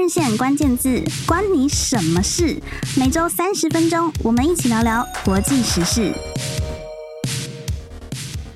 日线关键字，关你什么事？每周三十分钟，我们一起聊聊国际时事。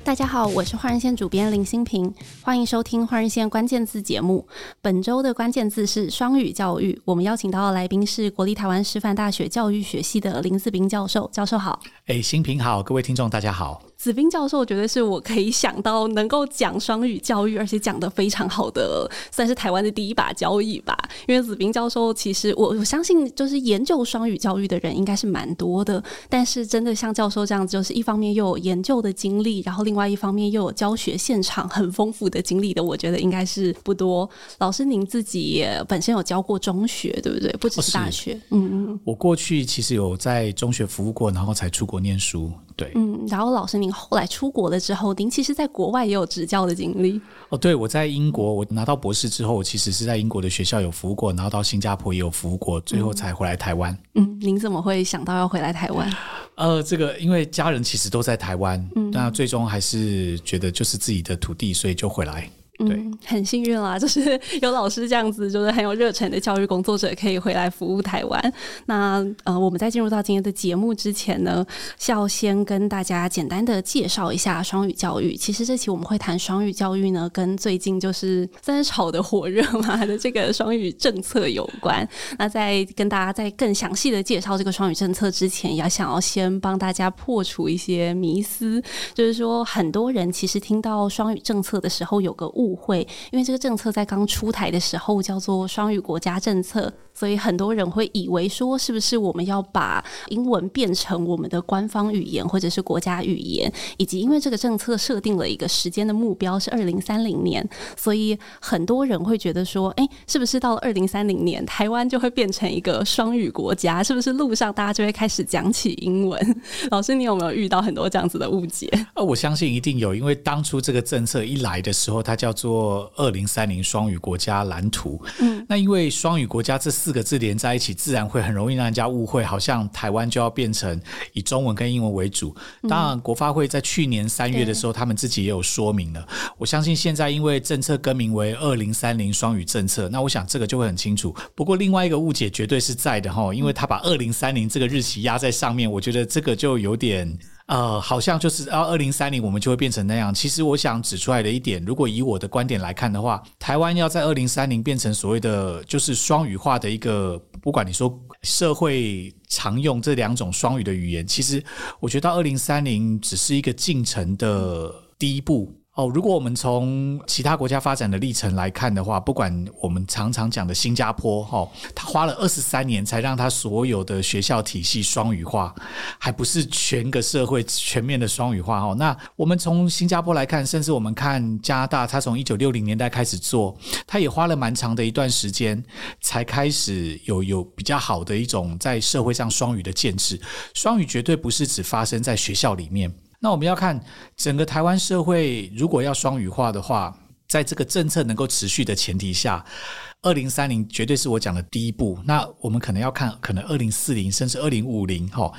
大家好，我是换日线主编林新平，欢迎收听换日线关键字节目。本周的关键字是双语教育，我们邀请到的来宾是国立台湾师范大学教育学系的林子斌教授。教授好，哎，新平好，各位听众大家好。子斌教授，绝对是我可以想到能够讲双语教育，而且讲得非常好的，算是台湾的第一把交椅吧。因为子斌教授，其实我我相信，就是研究双语教育的人应该是蛮多的，但是真的像教授这样子，就是一方面又有研究的经历，然后另外一方面又有教学现场很丰富的经历的，我觉得应该是不多。老师，您自己也本身有教过中学，对不对？不只是大学。嗯嗯。我过去其实有在中学服务过，然后才出国念书。对，嗯，然后老师您后来出国了之后，您其实在国外也有执教的经历。哦，对，我在英国，我拿到博士之后，我其实是在英国的学校有服务过，然后到新加坡也有服务过，最后才回来台湾。嗯，您怎么会想到要回来台湾？呃，这个因为家人其实都在台湾，嗯，那最终还是觉得就是自己的土地，所以就回来。嗯，很幸运啦，就是有老师这样子，就是很有热忱的教育工作者可以回来服务台湾。那呃，我们在进入到今天的节目之前呢，要先跟大家简单的介绍一下双语教育。其实这期我们会谈双语教育呢，跟最近就是在炒的火热嘛的这个双语政策有关。那在跟大家在更详细的介绍这个双语政策之前，也想要先帮大家破除一些迷思，就是说很多人其实听到双语政策的时候有个。误会，因为这个政策在刚出台的时候叫做双语国家政策，所以很多人会以为说，是不是我们要把英文变成我们的官方语言或者是国家语言？以及因为这个政策设定了一个时间的目标是二零三零年，所以很多人会觉得说，哎，是不是到了二零三零年，台湾就会变成一个双语国家？是不是路上大家就会开始讲起英文？老师，你有没有遇到很多这样子的误解？呃，我相信一定有，因为当初这个政策一来的时候，它叫做二零三零双语国家蓝图。嗯，那因为双语国家这四个字连在一起，自然会很容易让人家误会，好像台湾就要变成以中文跟英文为主。当然，国发会在去年三月的时候，他们自己也有说明了。我相信现在因为政策更名为二零三零双语政策，那我想这个就会很清楚。不过另外一个误解绝对是在的哈，因为他把二零三零这个日期压在上面，我觉得这个就有点。呃，好像就是到二零三零我们就会变成那样。其实我想指出来的一点，如果以我的观点来看的话，台湾要在二零三零变成所谓的就是双语化的一个，不管你说社会常用这两种双语的语言，其实我觉得到二零三零只是一个进程的第一步。哦，如果我们从其他国家发展的历程来看的话，不管我们常常讲的新加坡，哈，他花了二十三年才让他所有的学校体系双语化，还不是全个社会全面的双语化，哈。那我们从新加坡来看，甚至我们看加拿大，他从一九六零年代开始做，他也花了蛮长的一段时间才开始有有比较好的一种在社会上双语的建制。双语绝对不是只发生在学校里面。那我们要看整个台湾社会，如果要双语化的话，在这个政策能够持续的前提下，二零三零绝对是我讲的第一步。那我们可能要看，可能二零四零甚至二零五零，哈，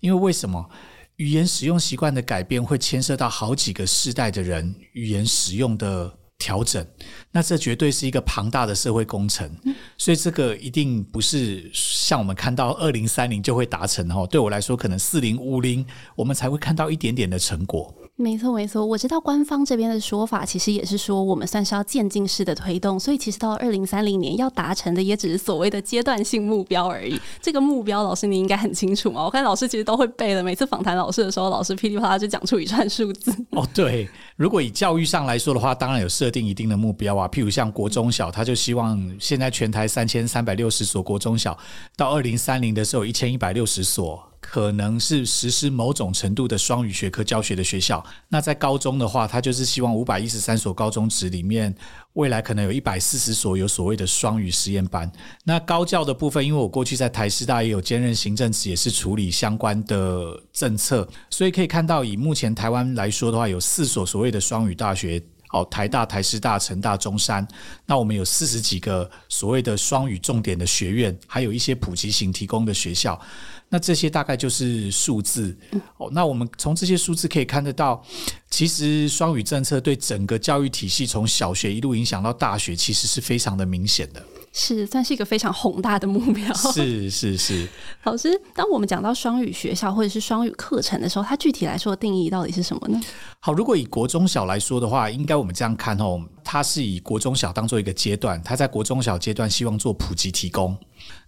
因为为什么语言使用习惯的改变会牵涉到好几个世代的人语言使用的调整，那这绝对是一个庞大的社会工程，所以这个一定不是像我们看到二零三零就会达成哦。对我来说，可能四零五零我们才会看到一点点的成果。没错，没错，我知道官方这边的说法，其实也是说我们算是要渐进式的推动，所以其实到二零三零年要达成的，也只是所谓的阶段性目标而已。这个目标，老师你应该很清楚嘛？我看老师其实都会背的，每次访谈老师的时候，老师噼里啪啦就讲出一串数字。哦，对，如果以教育上来说的话，当然有设定一定的目标啊，譬如像国中小，他就希望现在全台三千三百六十所国中小，到二零三零的时候，一千一百六十所。可能是实施某种程度的双语学科教学的学校。那在高中的话，他就是希望五百一十三所高中职里面，未来可能有一百四十所有所谓的双语实验班。那高教的部分，因为我过去在台师大也有兼任行政职，也是处理相关的政策，所以可以看到，以目前台湾来说的话，有四所所谓的双语大学。哦，台大、台师大、成大、中山，那我们有四十几个所谓的双语重点的学院，还有一些普及型提供的学校。那这些大概就是数字。哦，那我们从这些数字可以看得到，其实双语政策对整个教育体系从小学一路影响到大学，其实是非常的明显的。是算是一个非常宏大的目标。是是是，老师，当我们讲到双语学校或者是双语课程的时候，它具体来说的定义到底是什么呢？好，如果以国中小来说的话，应该我们这样看哦，它是以国中小当做一个阶段，它在国中小阶段希望做普及提供。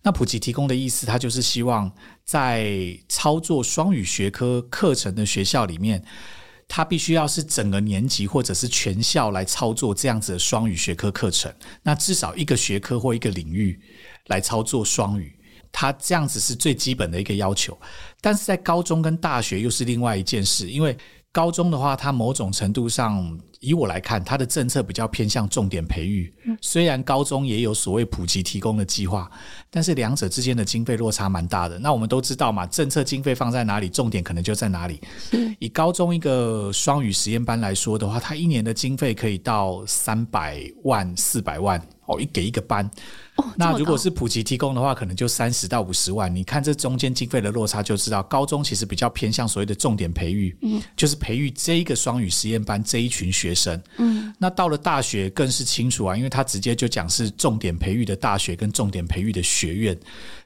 那普及提供的意思，它就是希望在操作双语学科课程的学校里面。他必须要是整个年级或者是全校来操作这样子的双语学科课程，那至少一个学科或一个领域来操作双语，他这样子是最基本的一个要求。但是在高中跟大学又是另外一件事，因为高中的话，它某种程度上。以我来看，它的政策比较偏向重点培育。虽然高中也有所谓普及提供的计划，但是两者之间的经费落差蛮大的。那我们都知道嘛，政策经费放在哪里，重点可能就在哪里。以高中一个双语实验班来说的话，它一年的经费可以到三百万、四百万哦，一给一个班。哦、那如果是普及提供的话，可能就三十到五十万。你看这中间经费的落差，就知道高中其实比较偏向所谓的重点培育，嗯，就是培育这一个双语实验班这一群学生。嗯，那到了大学更是清楚啊，因为他直接就讲是重点培育的大学跟重点培育的学院，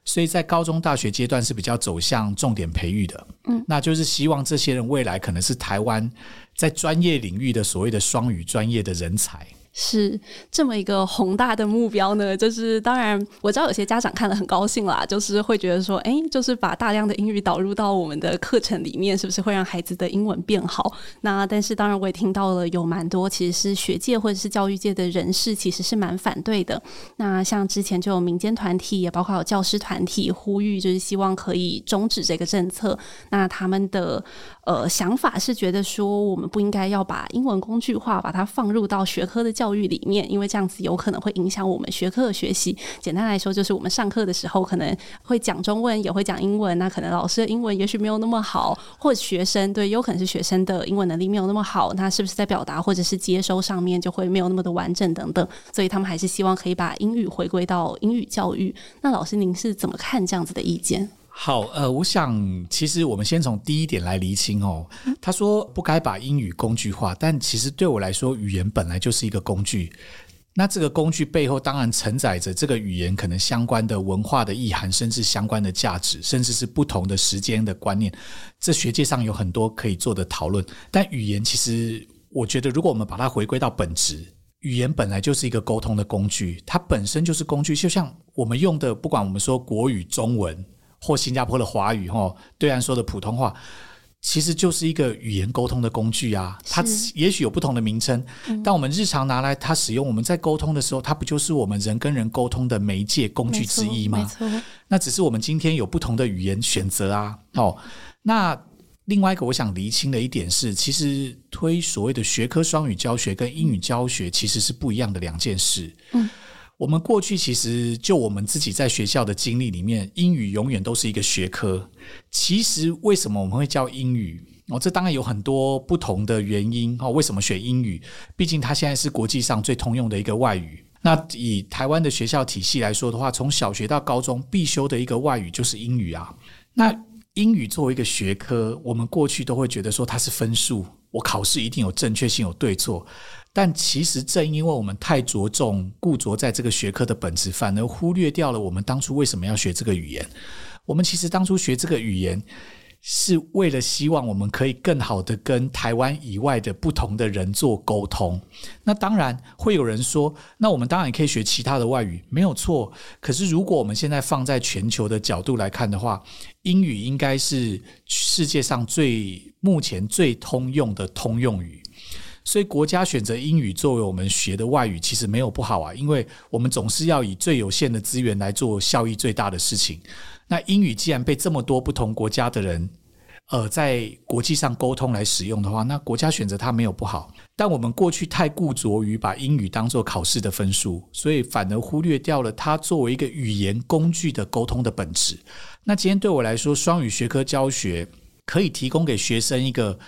所以在高中、大学阶段是比较走向重点培育的。嗯，那就是希望这些人未来可能是台湾在专业领域的所谓的双语专业的人才。是这么一个宏大的目标呢，就是当然我知道有些家长看了很高兴啦，就是会觉得说，哎，就是把大量的英语导入到我们的课程里面，是不是会让孩子的英文变好？那但是当然我也听到了有蛮多其实是学界或者是教育界的人士其实是蛮反对的。那像之前就有民间团体，也包括有教师团体呼吁，就是希望可以终止这个政策。那他们的呃想法是觉得说，我们不应该要把英文工具化，把它放入到学科的教。育里面，因为这样子有可能会影响我们学科的学习。简单来说，就是我们上课的时候可能会讲中文，也会讲英文。那可能老师的英文也许没有那么好，或者学生对，有可能是学生的英文能力没有那么好。那是不是在表达或者是接收上面就会没有那么的完整等等？所以他们还是希望可以把英语回归到英语教育。那老师您是怎么看这样子的意见？好，呃，我想其实我们先从第一点来厘清哦。他说不该把英语工具化，但其实对我来说，语言本来就是一个工具。那这个工具背后当然承载着这个语言可能相关的文化的意涵，甚至相关的价值，甚至是不同的时间的观念。这学界上有很多可以做的讨论。但语言其实，我觉得如果我们把它回归到本质，语言本来就是一个沟通的工具，它本身就是工具。就像我们用的，不管我们说国语、中文。或新加坡的华语，哈，对岸说的普通话，其实就是一个语言沟通的工具啊。它也许有不同的名称，但我们日常拿来它使用，我们在沟通的时候，它不就是我们人跟人沟通的媒介工具之一吗？没错。那只是我们今天有不同的语言选择啊。哦，那另外一个我想厘清的一点是，其实推所谓的学科双语教学跟英语教学其实是不一样的两件事。嗯。我们过去其实就我们自己在学校的经历里面，英语永远都是一个学科。其实为什么我们会教英语？哦，这当然有很多不同的原因。哦，为什么选英语？毕竟它现在是国际上最通用的一个外语。那以台湾的学校体系来说的话，从小学到高中必修的一个外语就是英语啊。那英语作为一个学科，我们过去都会觉得说它是分数，我考试一定有正确性，有对错。但其实正因为我们太着重固着在这个学科的本质，反而忽略掉了我们当初为什么要学这个语言。我们其实当初学这个语言，是为了希望我们可以更好的跟台湾以外的不同的人做沟通。那当然会有人说，那我们当然也可以学其他的外语，没有错。可是如果我们现在放在全球的角度来看的话，英语应该是世界上最目前最通用的通用语。所以国家选择英语作为我们学的外语，其实没有不好啊，因为我们总是要以最有限的资源来做效益最大的事情。那英语既然被这么多不同国家的人，呃，在国际上沟通来使用的话，那国家选择它没有不好。但我们过去太固着于把英语当做考试的分数，所以反而忽略掉了它作为一个语言工具的沟通的本质。那今天对我来说，双语学科教学可以提供给学生一个。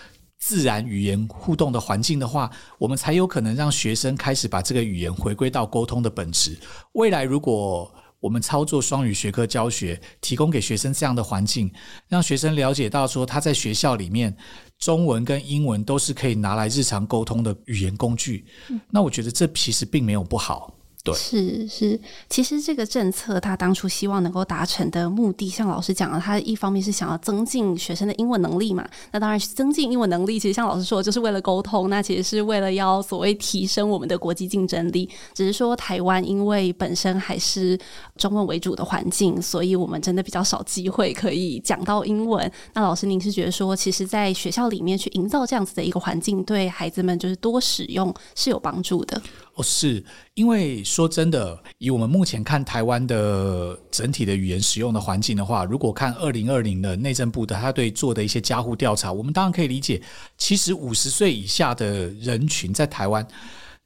自然语言互动的环境的话，我们才有可能让学生开始把这个语言回归到沟通的本质。未来如果我们操作双语学科教学，提供给学生这样的环境，让学生了解到说他在学校里面中文跟英文都是可以拿来日常沟通的语言工具，那我觉得这其实并没有不好。是是，其实这个政策他当初希望能够达成的目的，像老师讲的，他一方面是想要增进学生的英文能力嘛。那当然，增进英文能力，其实像老师说，就是为了沟通。那其实是为了要所谓提升我们的国际竞争力。只是说台湾因为本身还是中文为主的环境，所以我们真的比较少机会可以讲到英文。那老师，您是觉得说，其实在学校里面去营造这样子的一个环境，对孩子们就是多使用是有帮助的？哦，是因为说真的，以我们目前看台湾的整体的语言使用的环境的话，如果看二零二零的内政部的他对做的一些家户调查，我们当然可以理解，其实五十岁以下的人群在台湾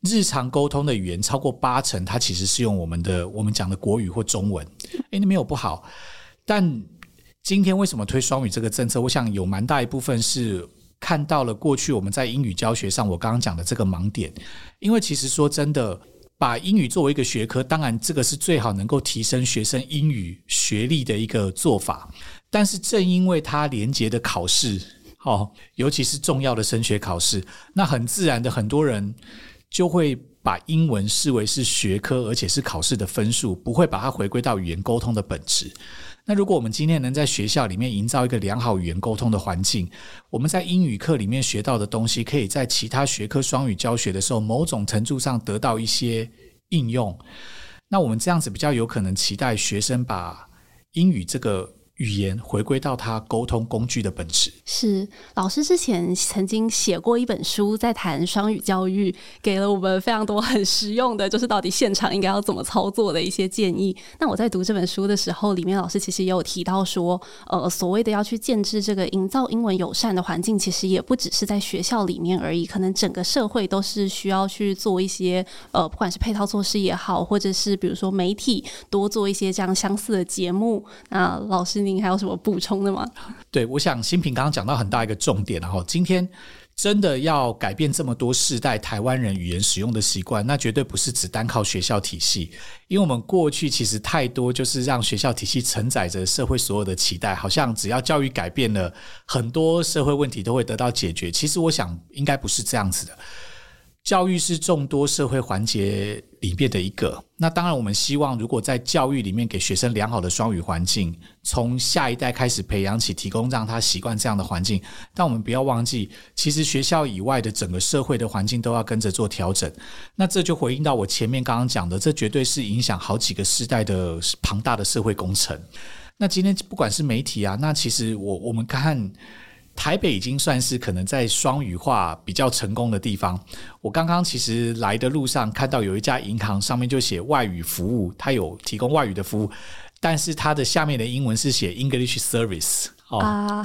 日常沟通的语言超过八成，它其实是用我们的我们讲的国语或中文。诶，那没有不好，但今天为什么推双语这个政策？我想有蛮大一部分是。看到了过去我们在英语教学上，我刚刚讲的这个盲点，因为其实说真的，把英语作为一个学科，当然这个是最好能够提升学生英语学历的一个做法。但是正因为它连接的考试，哦，尤其是重要的升学考试，那很自然的很多人就会把英文视为是学科，而且是考试的分数，不会把它回归到语言沟通的本质。那如果我们今天能在学校里面营造一个良好语言沟通的环境，我们在英语课里面学到的东西，可以在其他学科双语教学的时候，某种程度上得到一些应用。那我们这样子比较有可能期待学生把英语这个。语言回归到他沟通工具的本质。是老师之前曾经写过一本书，在谈双语教育，给了我们非常多很实用的，就是到底现场应该要怎么操作的一些建议。那我在读这本书的时候，里面老师其实也有提到说，呃，所谓的要去建制这个营造英文友善的环境，其实也不只是在学校里面而已，可能整个社会都是需要去做一些，呃，不管是配套措施也好，或者是比如说媒体多做一些这样相似的节目。那老师你。你还有什么补充的吗？对，我想新平刚刚讲到很大一个重点，然后今天真的要改变这么多世代台湾人语言使用的习惯，那绝对不是只单靠学校体系，因为我们过去其实太多就是让学校体系承载着社会所有的期待，好像只要教育改变了，很多社会问题都会得到解决。其实我想应该不是这样子的。教育是众多社会环节里面的一个。那当然，我们希望如果在教育里面给学生良好的双语环境，从下一代开始培养起，提供让他习惯这样的环境。但我们不要忘记，其实学校以外的整个社会的环境都要跟着做调整。那这就回应到我前面刚刚讲的，这绝对是影响好几个世代的庞大的社会工程。那今天不管是媒体啊，那其实我我们看。台北已经算是可能在双语化比较成功的地方。我刚刚其实来的路上看到有一家银行上面就写外语服务，它有提供外语的服务，但是它的下面的英文是写 English Service 哦。啊，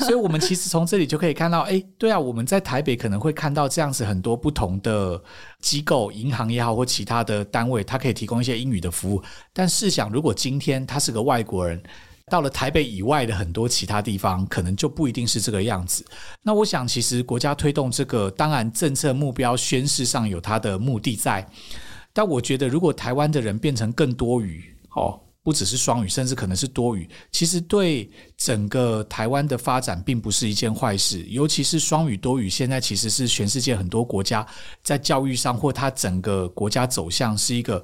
所以我们其实从这里就可以看到，哎，对啊，我们在台北可能会看到这样子很多不同的机构，银行也好或其他的单位，它可以提供一些英语的服务。但试想，如果今天他是个外国人。到了台北以外的很多其他地方，可能就不一定是这个样子。那我想，其实国家推动这个，当然政策目标宣示上有它的目的在。但我觉得，如果台湾的人变成更多语，哦，不只是双语，甚至可能是多语，其实对整个台湾的发展并不是一件坏事。尤其是双语多语，现在其实是全世界很多国家在教育上或它整个国家走向是一个。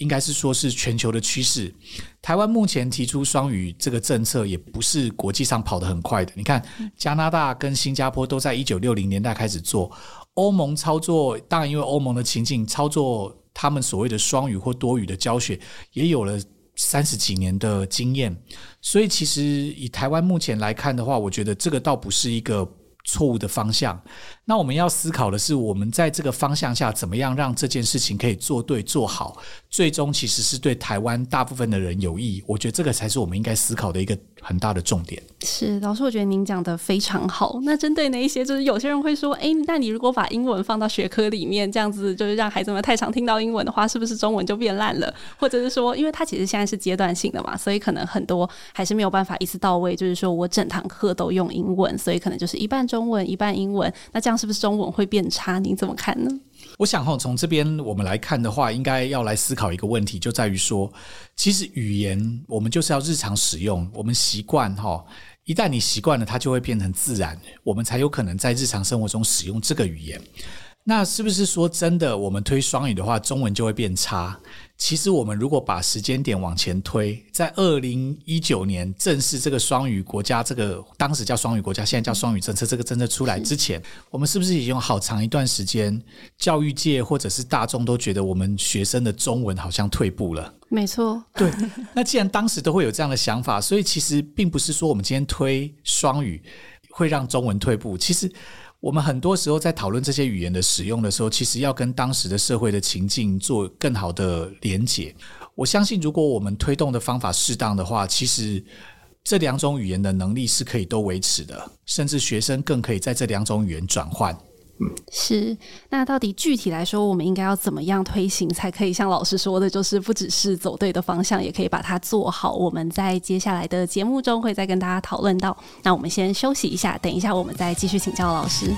应该是说是全球的趋势。台湾目前提出双语这个政策，也不是国际上跑得很快的。你看，加拿大跟新加坡都在一九六零年代开始做，欧盟操作，当然因为欧盟的情境，操作他们所谓的双语或多语的教学，也有了三十几年的经验。所以，其实以台湾目前来看的话，我觉得这个倒不是一个。错误的方向，那我们要思考的是，我们在这个方向下，怎么样让这件事情可以做对做好，最终其实是对台湾大部分的人有益。我觉得这个才是我们应该思考的一个很大的重点。是老师，我觉得您讲的非常好。那针对那一些，就是有些人会说，哎，那你如果把英文放到学科里面，这样子就是让孩子们太常听到英文的话，是不是中文就变烂了？或者是说，因为它其实现在是阶段性的嘛，所以可能很多还是没有办法一次到位，就是说我整堂课都用英文，所以可能就是一半中。文一半英文，那这样是不是中文会变差？你怎么看呢？我想哈，从这边我们来看的话，应该要来思考一个问题，就在于说，其实语言我们就是要日常使用，我们习惯哈，一旦你习惯了，它就会变成自然，我们才有可能在日常生活中使用这个语言。那是不是说真的，我们推双语的话，中文就会变差？其实我们如果把时间点往前推，在二零一九年正式这个双语国家，这个当时叫双语国家，现在叫双语政策，这个政策出来之前，我们是不是已经有好长一段时间，教育界或者是大众都觉得我们学生的中文好像退步了？没错，对。那既然当时都会有这样的想法，所以其实并不是说我们今天推双语会让中文退步，其实。我们很多时候在讨论这些语言的使用的时候，其实要跟当时的社会的情境做更好的连结。我相信，如果我们推动的方法适当的话，其实这两种语言的能力是可以都维持的，甚至学生更可以在这两种语言转换。是，那到底具体来说，我们应该要怎么样推行，才可以像老师说的，就是不只是走对的方向，也可以把它做好？我们在接下来的节目中会再跟大家讨论到。那我们先休息一下，等一下我们再继续请教老师。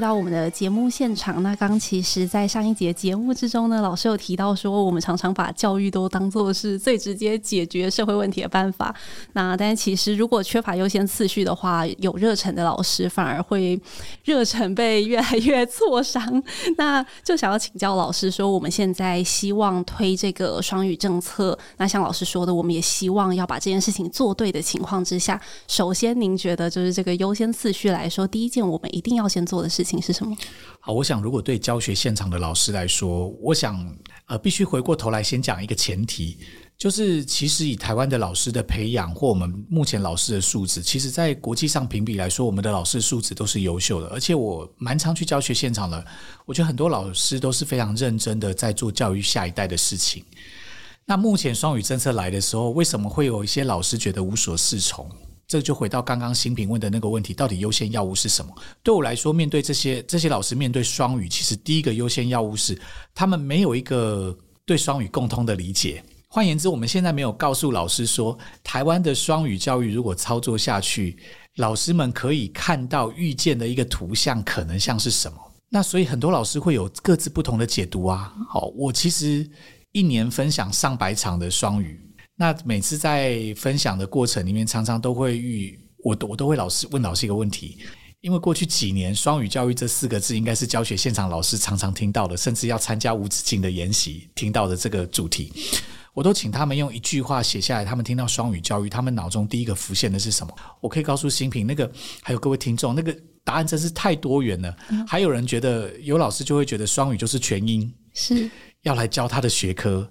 到我们的节目现场。那刚其实，在上一节节目之中呢，老师有提到说，我们常常把教育都当作是最直接解决社会问题的办法。那但其实，如果缺乏优先次序的话，有热忱的老师反而会热忱被越来越挫伤。那就想要请教老师说，我们现在希望推这个双语政策，那像老师说的，我们也希望要把这件事情做对的情况之下，首先您觉得就是这个优先次序来说，第一件我们一定要先做的事情情是什么？好，我想如果对教学现场的老师来说，我想呃，必须回过头来先讲一个前提，就是其实以台湾的老师的培养或我们目前老师的素质，其实在国际上评比来说，我们的老师素质都是优秀的。而且我蛮常去教学现场的，我觉得很多老师都是非常认真的在做教育下一代的事情。那目前双语政策来的时候，为什么会有一些老师觉得无所适从？这就回到刚刚新平问的那个问题，到底优先要物是什么？对我来说，面对这些这些老师面对双语，其实第一个优先要物是他们没有一个对双语共通的理解。换言之，我们现在没有告诉老师说，台湾的双语教育如果操作下去，老师们可以看到预见的一个图像可能像是什么？那所以很多老师会有各自不同的解读啊。好，我其实一年分享上百场的双语。那每次在分享的过程里面，常常都会遇我，我都会老师问老师一个问题，因为过去几年“双语教育”这四个字应该是教学现场老师常常听到的，甚至要参加无止境的研习听到的这个主题，我都请他们用一句话写下来。他们听到“双语教育”，他们脑中第一个浮现的是什么？我可以告诉新平，那个还有各位听众，那个答案真是太多元了。还有人觉得，有老师就会觉得双语就是全英，是。要来教他的学科，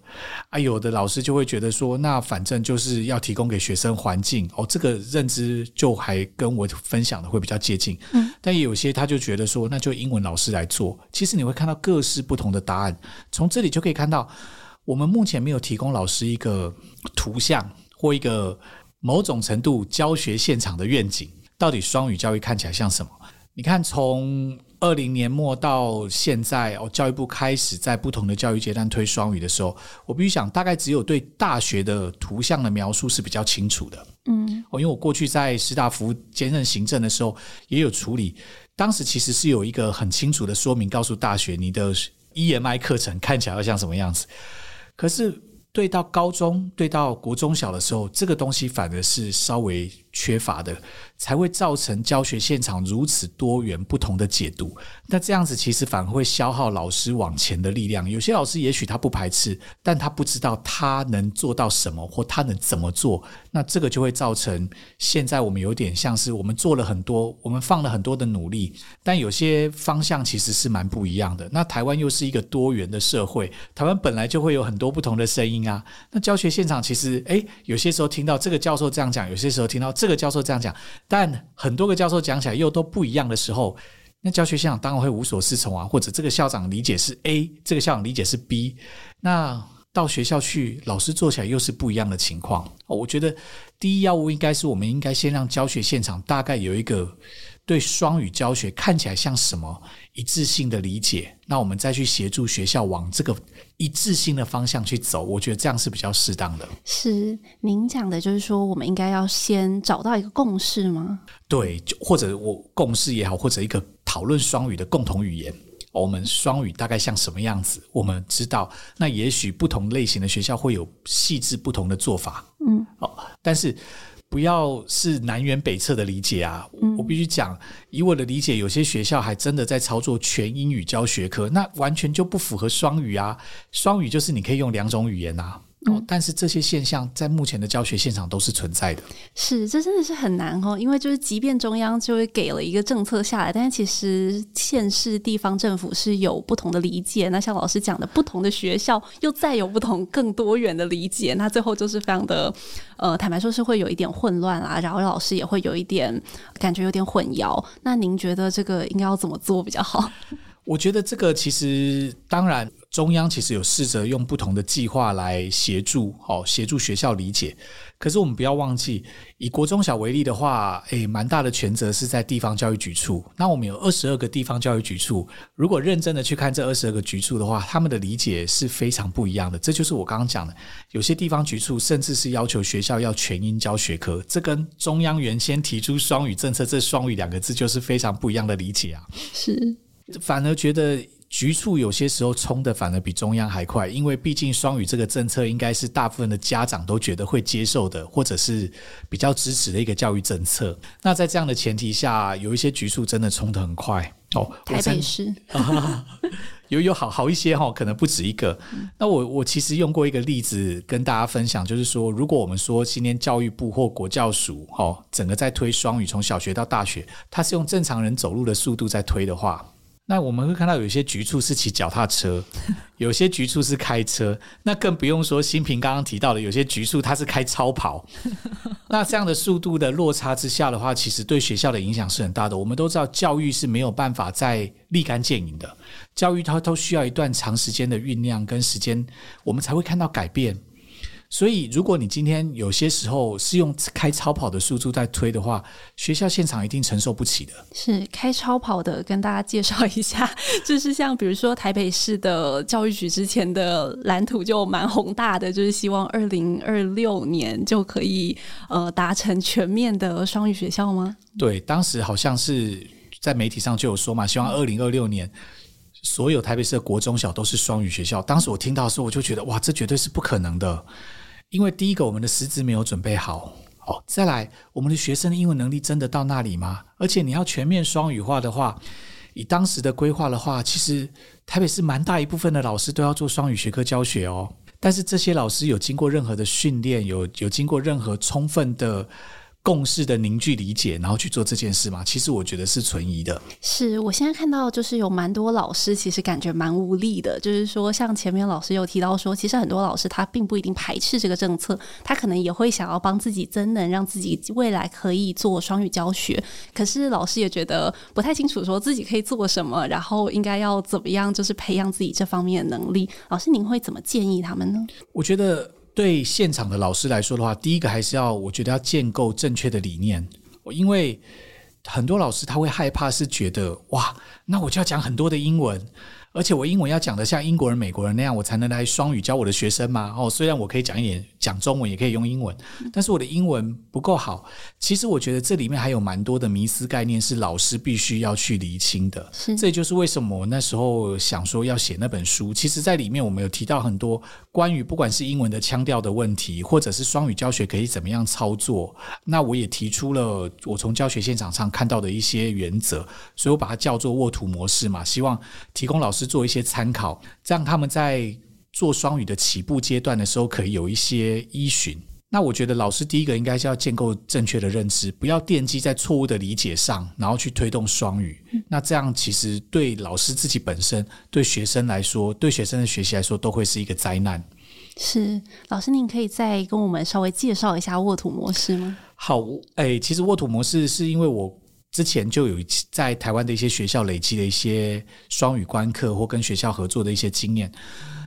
啊，有的老师就会觉得说，那反正就是要提供给学生环境哦，这个认知就还跟我分享的会比较接近。嗯，但也有些他就觉得说，那就英文老师来做。其实你会看到各式不同的答案，从这里就可以看到，我们目前没有提供老师一个图像或一个某种程度教学现场的愿景，到底双语教育看起来像什么？你看从。二零年末到现在，哦，教育部开始在不同的教育阶段推双语的时候，我必须想，大概只有对大学的图像的描述是比较清楚的。嗯，哦，因为我过去在师大服务兼任行政的时候，也有处理，当时其实是有一个很清楚的说明，告诉大学你的 EMI 课程看起来要像什么样子，可是对到高中、对到国中小的时候，这个东西反而是稍微缺乏的。才会造成教学现场如此多元不同的解读。那这样子其实反而会消耗老师往前的力量。有些老师也许他不排斥，但他不知道他能做到什么，或他能怎么做。那这个就会造成现在我们有点像是我们做了很多，我们放了很多的努力，但有些方向其实是蛮不一样的。那台湾又是一个多元的社会，台湾本来就会有很多不同的声音啊。那教学现场其实，诶，有些时候听到这个教授这样讲，有些时候听到这个教授这样讲。但很多个教授讲起来又都不一样的时候，那教学现场当然会无所适从啊。或者这个校长理解是 A，这个校长理解是 B，那到学校去，老师做起来又是不一样的情况。我觉得第一要务应该是，我们应该先让教学现场大概有一个对双语教学看起来像什么一致性的理解，那我们再去协助学校往这个。一致性的方向去走，我觉得这样是比较适当的。是您讲的，就是说我们应该要先找到一个共识吗？对，就或者我共识也好，或者一个讨论双语的共同语言。我们双语大概像什么样子，我们知道。那也许不同类型的学校会有细致不同的做法，嗯，哦，但是不要是南辕北辙的理解啊。嗯，我必须讲，以我的理解，有些学校还真的在操作全英语教学科，那完全就不符合双语啊。双语就是你可以用两种语言啊。哦，但是这些现象在目前的教学现场都是存在的。是，这真的是很难哦，因为就是即便中央就会给了一个政策下来，但是其实县市地方政府是有不同的理解。那像老师讲的，不同的学校又再有不同更多元的理解，那最后就是非常的呃，坦白说是会有一点混乱啊，然后老师也会有一点感觉有点混淆。那您觉得这个应该要怎么做比较好？我觉得这个其实当然。中央其实有试着用不同的计划来协助，哦，协助学校理解。可是我们不要忘记，以国中小为例的话，诶，蛮大的权责是在地方教育局处。那我们有二十二个地方教育局处，如果认真的去看这二十二个局处的话，他们的理解是非常不一样的。这就是我刚刚讲的，有些地方局处甚至是要求学校要全英教学科，这跟中央原先提出双语政策这“双语”两个字就是非常不一样的理解啊。是，反而觉得。局处有些时候冲的反而比中央还快，因为毕竟双语这个政策应该是大部分的家长都觉得会接受的，或者是比较支持的一个教育政策。那在这样的前提下，有一些局处真的冲得很快哦。台北市有有好好一些哈，可能不止一个。那我我其实用过一个例子跟大家分享，就是说，如果我们说今天教育部或国教署哈，整个在推双语，从小学到大学，它是用正常人走路的速度在推的话。那我们会看到有些局处是骑脚踏车，有些局处是开车，那更不用说新平刚刚提到的，有些局处他是开超跑。那这样的速度的落差之下的话，其实对学校的影响是很大的。我们都知道，教育是没有办法再立竿见影的，教育它都需要一段长时间的酝酿跟时间，我们才会看到改变。所以，如果你今天有些时候是用开超跑的速度在推的话，学校现场一定承受不起的。是开超跑的，跟大家介绍一下，就是像比如说台北市的教育局之前的蓝图就蛮宏大的，就是希望二零二六年就可以呃达成全面的双语学校吗？对，当时好像是在媒体上就有说嘛，希望二零二六年所有台北市的国中小都是双语学校。当时我听到的时候，我就觉得哇，这绝对是不可能的。因为第一个，我们的师资没有准备好，哦，再来，我们的学生的英文能力真的到那里吗？而且你要全面双语化的话，以当时的规划的话，其实台北市蛮大一部分的老师都要做双语学科教学哦。但是这些老师有经过任何的训练，有有经过任何充分的。共识的凝聚理解，然后去做这件事嘛？其实我觉得是存疑的。是我现在看到，就是有蛮多老师其实感觉蛮无力的。就是说，像前面老师有提到说，其实很多老师他并不一定排斥这个政策，他可能也会想要帮自己增能，让自己未来可以做双语教学。可是老师也觉得不太清楚，说自己可以做什么，然后应该要怎么样，就是培养自己这方面的能力。老师，您会怎么建议他们呢？我觉得。对现场的老师来说的话，第一个还是要，我觉得要建构正确的理念。因为很多老师他会害怕，是觉得哇，那我就要讲很多的英文。而且我英文要讲的像英国人、美国人那样，我才能来双语教我的学生吗？哦，虽然我可以讲一点讲中文，也可以用英文，但是我的英文不够好。其实我觉得这里面还有蛮多的迷思概念是老师必须要去厘清的。是，这也就是为什么我那时候想说要写那本书。其实，在里面我们有提到很多关于不管是英文的腔调的问题，或者是双语教学可以怎么样操作。那我也提出了我从教学现场上看到的一些原则，所以我把它叫做沃土模式嘛，希望提供老师。是做一些参考，这样他们在做双语的起步阶段的时候，可以有一些依循。那我觉得老师第一个应该是要建构正确的认知，不要奠基在错误的理解上，然后去推动双语。那这样其实对老师自己本身、对学生来说、对学生的学习来说，都会是一个灾难。是，老师您可以再跟我们稍微介绍一下沃土模式吗？好，哎、欸，其实沃土模式是因为我。之前就有在台湾的一些学校累积的一些双语观课或跟学校合作的一些经验。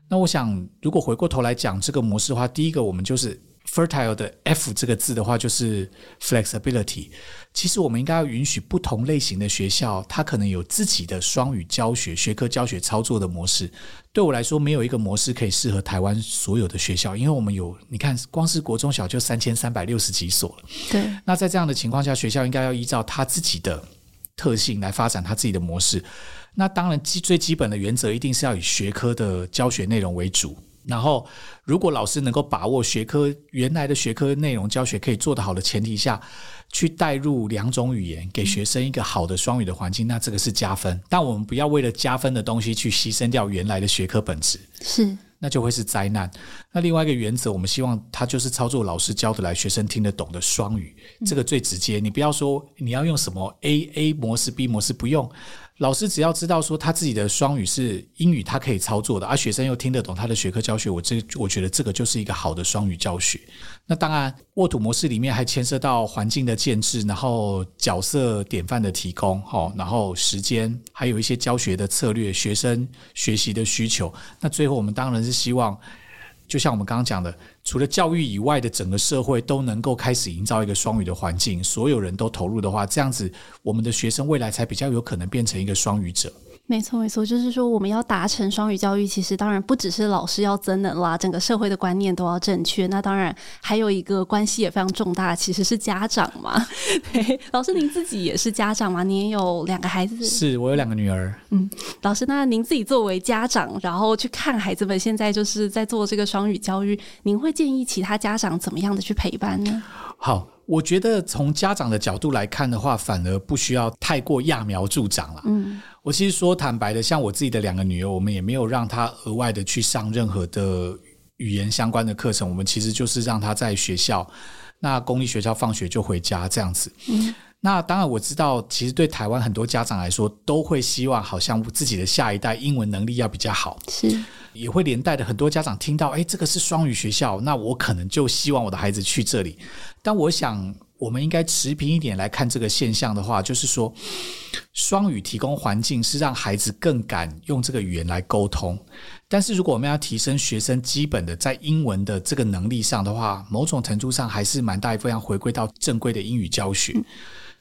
那我想，如果回过头来讲这个模式的话，第一个我们就是。Fertile 的 F 这个字的话，就是 flexibility。其实我们应该要允许不同类型的学校，它可能有自己的双语教学、学科教学操作的模式。对我来说，没有一个模式可以适合台湾所有的学校，因为我们有，你看，光是国中小就三千三百六十几所了。对。那在这样的情况下，学校应该要依照他自己的。特性来发展他自己的模式。那当然，基最基本的原则一定是要以学科的教学内容为主。然后，如果老师能够把握学科原来的学科内容教学可以做得好的前提下，去带入两种语言，给学生一个好的双语的环境，那这个是加分。但我们不要为了加分的东西去牺牲掉原来的学科本质。是。那就会是灾难。那另外一个原则，我们希望他就是操作老师教得来、学生听得懂的双语，这个最直接。你不要说你要用什么 A A 模式、B 模式，不用。老师只要知道说他自己的双语是英语，他可以操作的，而学生又听得懂他的学科教学，我这我觉得这个就是一个好的双语教学。那当然，沃土模式里面还牵涉到环境的建制，然后角色典范的提供，哈，然后时间，还有一些教学的策略，学生学习的需求。那最后，我们当然是希望。就像我们刚刚讲的，除了教育以外的整个社会都能够开始营造一个双语的环境，所有人都投入的话，这样子我们的学生未来才比较有可能变成一个双语者。没错，没错，就是说我们要达成双语教育，其实当然不只是老师要增能啦，整个社会的观念都要正确。那当然还有一个关系也非常重大，其实是家长嘛。对，老师您自己也是家长吗？您也有两个孩子？是我有两个女儿。嗯，老师，那您自己作为家长，然后去看孩子们现在就是在做这个双语教育，您会建议其他家长怎么样的去陪伴呢？好。我觉得从家长的角度来看的话，反而不需要太过揠苗助长了。嗯，我其实说坦白的，像我自己的两个女儿，我们也没有让她额外的去上任何的语言相关的课程。我们其实就是让她在学校，那公立学校放学就回家这样子。嗯，那当然我知道，其实对台湾很多家长来说，都会希望好像自己的下一代英文能力要比较好。是。也会连带的很多家长听到，哎，这个是双语学校，那我可能就希望我的孩子去这里。但我想，我们应该持平一点来看这个现象的话，就是说，双语提供环境是让孩子更敢用这个语言来沟通。但是如果我们要提升学生基本的在英文的这个能力上的话，某种程度上还是蛮大一部分要回归到正规的英语教学。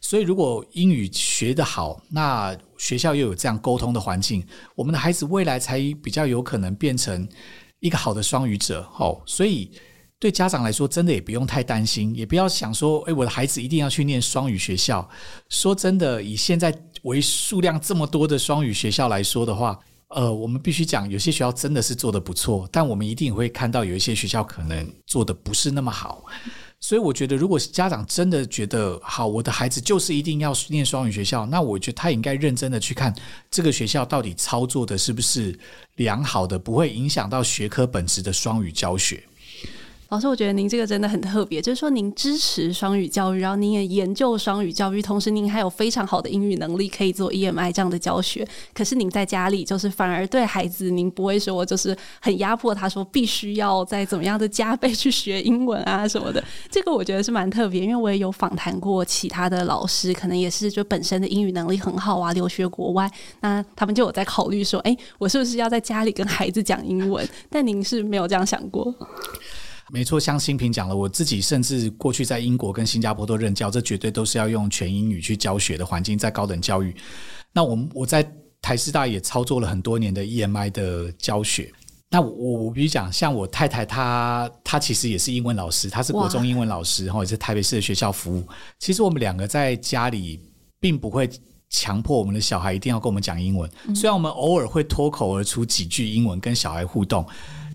所以，如果英语学得好，那学校又有这样沟通的环境，我们的孩子未来才比较有可能变成一个好的双语者。哦，所以对家长来说，真的也不用太担心，也不要想说，诶，我的孩子一定要去念双语学校。说真的，以现在为数量这么多的双语学校来说的话，呃，我们必须讲，有些学校真的是做得不错，但我们一定会看到有一些学校可能做得不是那么好。所以我觉得，如果家长真的觉得好，我的孩子就是一定要念双语学校，那我觉得他应该认真的去看这个学校到底操作的是不是良好的，不会影响到学科本质的双语教学。老师，我觉得您这个真的很特别，就是说您支持双语教育，然后您也研究双语教育，同时您还有非常好的英语能力，可以做 EMI 这样的教学。可是您在家里就是反而对孩子，您不会说就是很压迫他，说必须要再怎么样的加倍去学英文啊什么的。这个我觉得是蛮特别，因为我也有访谈过其他的老师，可能也是就本身的英语能力很好啊，留学国外，那他们就有在考虑说，哎，我是不是要在家里跟孩子讲英文？但您是没有这样想过。没错，像新平讲了，我自己甚至过去在英国跟新加坡都任教，这绝对都是要用全英语去教学的环境，在高等教育。那我我在台师大也操作了很多年的 EMI 的教学。那我我比如讲，像我太太她她其实也是英文老师，她是国中英文老师，然后也是台北市的学校服务。其实我们两个在家里并不会强迫我们的小孩一定要跟我们讲英文，虽然我们偶尔会脱口而出几句英文跟小孩互动。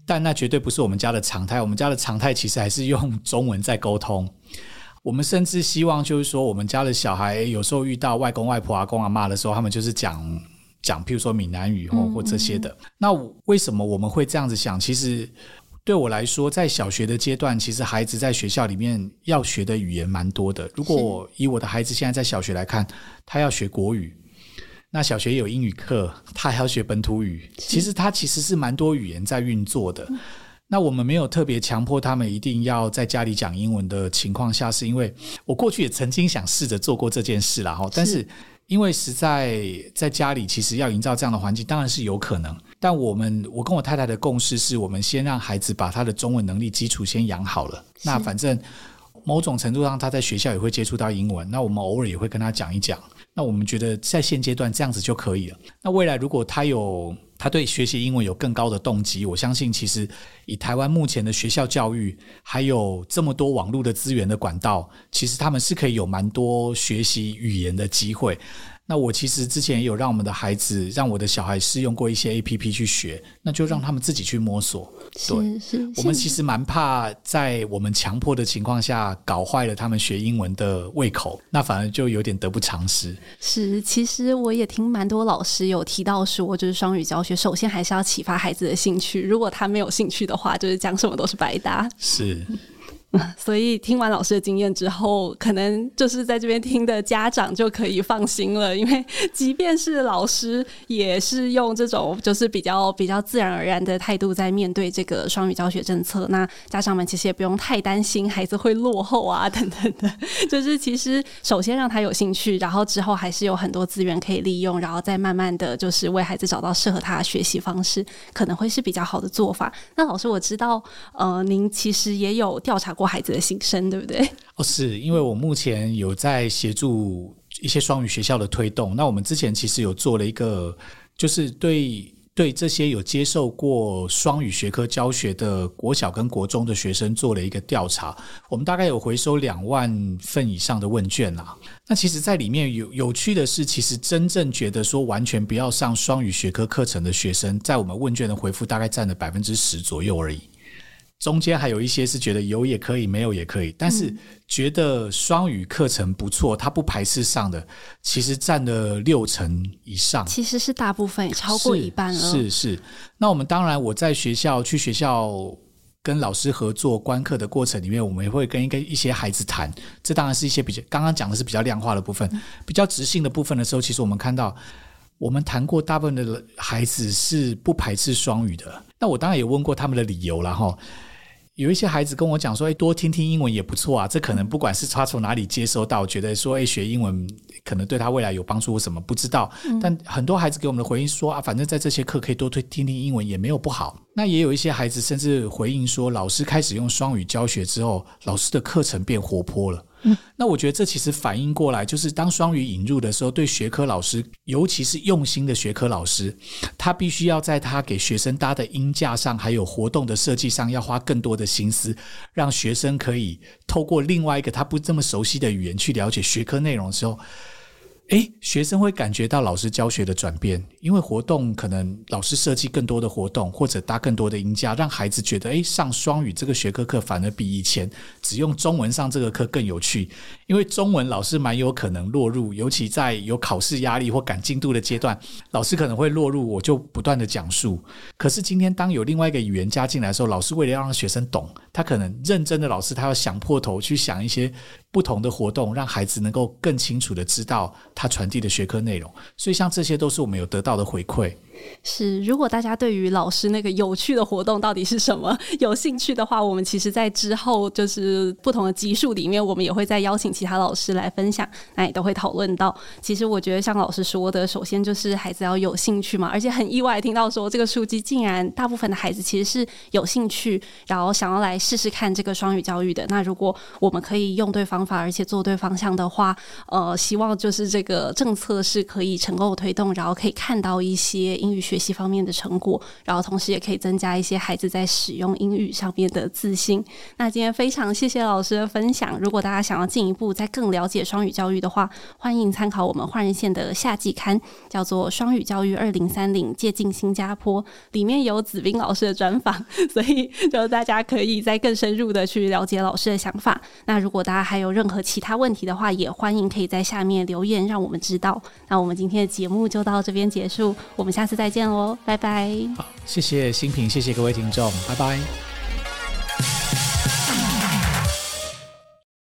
但那绝对不是我们家的常态。我们家的常态其实还是用中文在沟通。我们甚至希望，就是说，我们家的小孩有时候遇到外公外婆、阿公阿妈的时候，他们就是讲讲，譬如说闽南语或或这些的。那为什么我们会这样子想？其实对我来说，在小学的阶段，其实孩子在学校里面要学的语言蛮多的。如果以我的孩子现在在小学来看，他要学国语。那小学也有英语课，他还要学本土语。其实他其实是蛮多语言在运作的。那我们没有特别强迫他们一定要在家里讲英文的情况下，是因为我过去也曾经想试着做过这件事啦哈。但是因为实在在家里，其实要营造这样的环境，当然是有可能。但我们我跟我太太的共识是，我们先让孩子把他的中文能力基础先养好了。那反正某种程度上，他在学校也会接触到英文。那我们偶尔也会跟他讲一讲。那我们觉得在现阶段这样子就可以了。那未来如果他有他对学习英文有更高的动机。我相信，其实以台湾目前的学校教育，还有这么多网络的资源的管道，其实他们是可以有蛮多学习语言的机会。那我其实之前也有让我们的孩子，让我的小孩试用过一些 APP 去学，那就让他们自己去摸索。对，是，是，我们其实蛮怕在我们强迫的情况下搞坏了他们学英文的胃口，那反而就有点得不偿失。是，其实我也听蛮多老师有提到说，就是双语教学，首先还是要启发孩子的兴趣，如果他没有兴趣的话，就是讲什么都是白搭。是。所以听完老师的经验之后，可能就是在这边听的家长就可以放心了，因为即便是老师，也是用这种就是比较比较自然而然的态度在面对这个双语教学政策。那家长们其实也不用太担心孩子会落后啊等等的，就是其实首先让他有兴趣，然后之后还是有很多资源可以利用，然后再慢慢的就是为孩子找到适合他的学习方式，可能会是比较好的做法。那老师，我知道呃，您其实也有调查过。孩子的心声，对不对？哦，是因为我目前有在协助一些双语学校的推动。那我们之前其实有做了一个，就是对对这些有接受过双语学科教学的国小跟国中的学生做了一个调查。我们大概有回收两万份以上的问卷啦。那其实，在里面有有趣的是，其实真正觉得说完全不要上双语学科课程的学生，在我们问卷的回复大概占了百分之十左右而已。中间还有一些是觉得有也可以，没有也可以，但是觉得双语课程不错，他不排斥上的，其实占了六成以上，其实是大部分，也超过一半了。是是，是，那我们当然我在学校去学校跟老师合作观课的过程里面，我们也会跟一个一些孩子谈，这当然是一些比较刚刚讲的是比较量化的部分，比较直性的部分的时候，其实我们看到我们谈过大部分的孩子是不排斥双语的。那我当然也问过他们的理由了哈。有一些孩子跟我讲说：“哎，多听听英文也不错啊。”这可能不管是他从哪里接收到，觉得说：“哎，学英文可能对他未来有帮助或什么，不知道。”但很多孩子给我们的回应说：“啊，反正在这些课可以多听听英文，也没有不好。”那也有一些孩子甚至回应说：“老师开始用双语教学之后，老师的课程变活泼了。”那我觉得这其实反映过来，就是当双语引入的时候，对学科老师，尤其是用心的学科老师，他必须要在他给学生搭的音架上，还有活动的设计上，要花更多的心思，让学生可以透过另外一个他不这么熟悉的语言去了解学科内容的时候。诶，学生会感觉到老师教学的转变，因为活动可能老师设计更多的活动，或者搭更多的音架，让孩子觉得，诶，上双语这个学科课反而比以前只用中文上这个课更有趣。因为中文老师蛮有可能落入，尤其在有考试压力或赶进度的阶段，老师可能会落入我就不断的讲述。可是今天当有另外一个语言加进来的时候，老师为了要让学生懂，他可能认真的老师他要想破头去想一些。不同的活动，让孩子能够更清楚的知道他传递的学科内容，所以像这些都是我们有得到的回馈。是，如果大家对于老师那个有趣的活动到底是什么有兴趣的话，我们其实，在之后就是不同的集数里面，我们也会再邀请其他老师来分享，那也都会讨论到。其实我觉得像老师说的，首先就是孩子要有兴趣嘛，而且很意外听到说这个数据竟然大部分的孩子其实是有兴趣，然后想要来试试看这个双语教育的。那如果我们可以用对方法，而且做对方向的话，呃，希望就是这个政策是可以成功推动，然后可以看到一些。英语学习方面的成果，然后同时也可以增加一些孩子在使用英语上面的自信。那今天非常谢谢老师的分享。如果大家想要进一步再更了解双语教育的话，欢迎参考我们换人线的夏季刊，叫做《双语教育二零三零借镜新加坡》，里面有子斌老师的专访，所以就大家可以再更深入的去了解老师的想法。那如果大家还有任何其他问题的话，也欢迎可以在下面留言，让我们知道。那我们今天的节目就到这边结束，我们下次。再见哦拜拜。好谢谢新品谢谢各位听众拜拜。